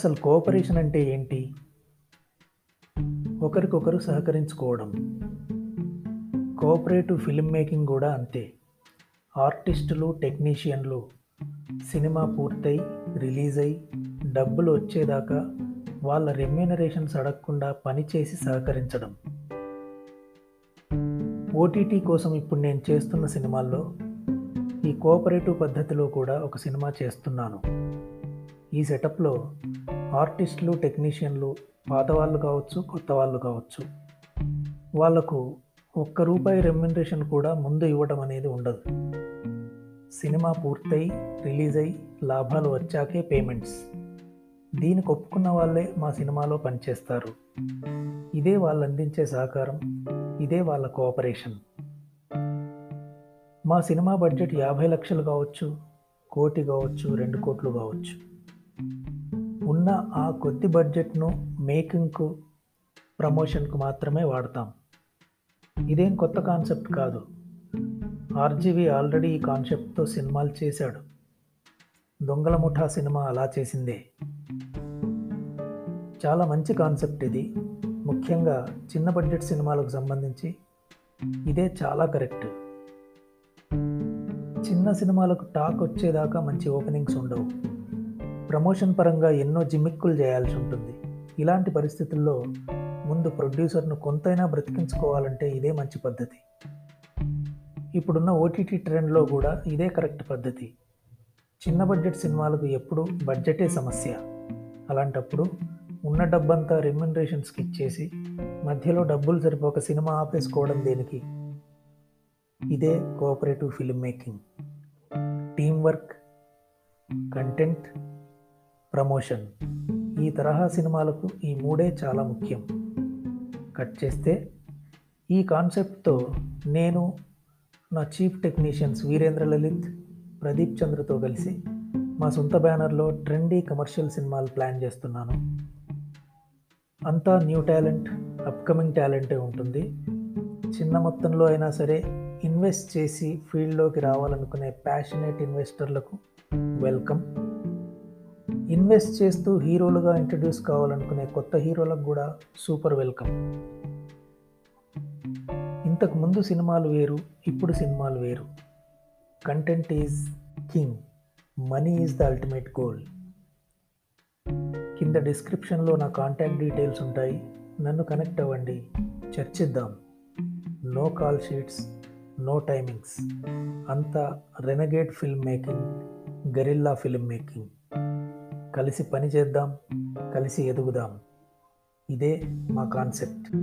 అసలు కోఆపరేషన్ అంటే ఏంటి? ఒకరికొకరు సహకరించుకోవడం. కోఆపరేటివ్ ఫిల్మ్ మేకింగ్ కూడా అంతే. ఆర్టిస్టులు టెక్నీషియన్లు సినిమా పూర్తయి రిలీజ్ అయి డబ్బులు వచ్చేదాకా వాళ్ళ రెమ్యూనరేషన్స్ అడగకుండా పనిచేసి సహకరించడం. ఓటీటీ కోసం ఇప్పుడు నేను చేస్తున్న సినిమాల్లో ఈ కోఆపరేటివ్ పద్ధతిలో కూడా ఒక సినిమా చేస్తున్నాను. ఈ సెటప్లో ఆర్టిస్టులు టెక్నీషియన్లు పాత వాళ్ళు కావచ్చు కొత్త వాళ్ళు కావచ్చు వాళ్ళకు ఒక్క రూపాయి రెమ్యునరేషన్ కూడా ముందు ఇవ్వడం అనేది ఉండదు. సినిమా పూర్తయి రిలీజ్ అయి లాభాలు వచ్చాకే పేమెంట్స్. దీనికి ఒప్పుకున్న వాళ్ళే మా సినిమాలో పనిచేస్తారు. ఇదే వాళ్ళు అందించే సహకారం ఇదే వాళ్ళ కోఆపరేషన్. మా సినిమా బడ్జెట్ యాభై లక్షలు కావచ్చు కోటి కావచ్చు రెండు కోట్లు కావచ్చు. ఉన్న ఆ కొద్ది బడ్జెట్ను మేకింగ్కు ప్రమోషన్కు మాత్రమే వాడతాం. ఇదేం కొత్త కాన్సెప్ట్ కాదు. ఆర్జీవి ఆల్రెడీ ఈ కాన్సెప్ట్తో సినిమాలు చేశాడు. దొంగల ముఠా సినిమా అలా చేసిందే. చాలా మంచి కాన్సెప్ట్ ఇది. ముఖ్యంగా చిన్న బడ్జెట్ సినిమాలకు సంబంధించి ఇదే చాలా కరెక్ట్ చిన్న సినిమాలకు టాక్ వచ్చేదాకా మంచి ఓపెనింగ్స్ ఉండవు. ప్రమోషన్ పరంగా ఎన్నో జిమ్మిక్కులు చేయాల్సి ఉంటుంది. ఇలాంటి పరిస్థితుల్లో ముందు ప్రొడ్యూసర్ను కొంతైనా బ్రతికించుకోవాలంటే ఇదే మంచి పద్ధతి. ఇప్పుడున్న ఓటీటీ ట్రెండ్లో కూడా ఇదే కరెక్ట్ పద్ధతి. చిన్న బడ్జెట్ సినిమాలకు ఎప్పుడు బడ్జెటే సమస్య. అలాంటప్పుడు ఉన్న డబ్బంతా రెమ్యునరేషన్స్కి ఇచ్చేసి మధ్యలో డబ్బులు సరిపోక సినిమా ఆపేసుకోవడం దేనికి? ఇదే cooperative film making. Team work content promotion. ఈ తరహా సినిమాలకు ఈ మూడే చాలా ముఖ్యం. కట్ చేస్తే ఈ కాన్సెప్ట్తో నేను నా చీఫ్ టెక్నీషియన్స్ వీరేంద్ర లలిత్ ప్రదీప్ చంద్రతో కలిసి మా సొంత బ్యానర్లో ట్రెండీ కమర్షియల్ సినిమాలు ప్లాన్ చేస్తున్నాను. అంతా న్యూ టాలెంట్ అప్కమింగ్ టాలెంటే ఉంటుంది. చిన్న మొత్తంలో అయినా సరే ఇన్వెస్ట్ చేసి ఫీల్డ్లోకి రావాలనుకునే ప్యాషనేట్ ఇన్వెస్టర్లకు వెల్కమ్. ఇన్వెస్ట్ చేస్తూ హీరోలుగా ఇంట్రడ్యూస్ కావాలనుకునే కొత్త హీరోలకు కూడా సూపర్ వెల్కమ్. ఇంతకు ముందు సినిమాలు వేరు ఇప్పుడు సినిమాలు వేరు. Content is king money is the ultimate goal. కింద డిస్క్రిప్షన్లో నా కాంటాక్ట్ డీటెయిల్స్ ఉంటాయి నన్ను కనెక్ట్ అవ్వండి చర్చిద్దాం. No call sheets no timings. అంతా renegade film making guerrilla film making. కలిసి పని చేద్దాం కలిసి ఎదుగుదాం. ఇదే మా కాన్సెప్ట్.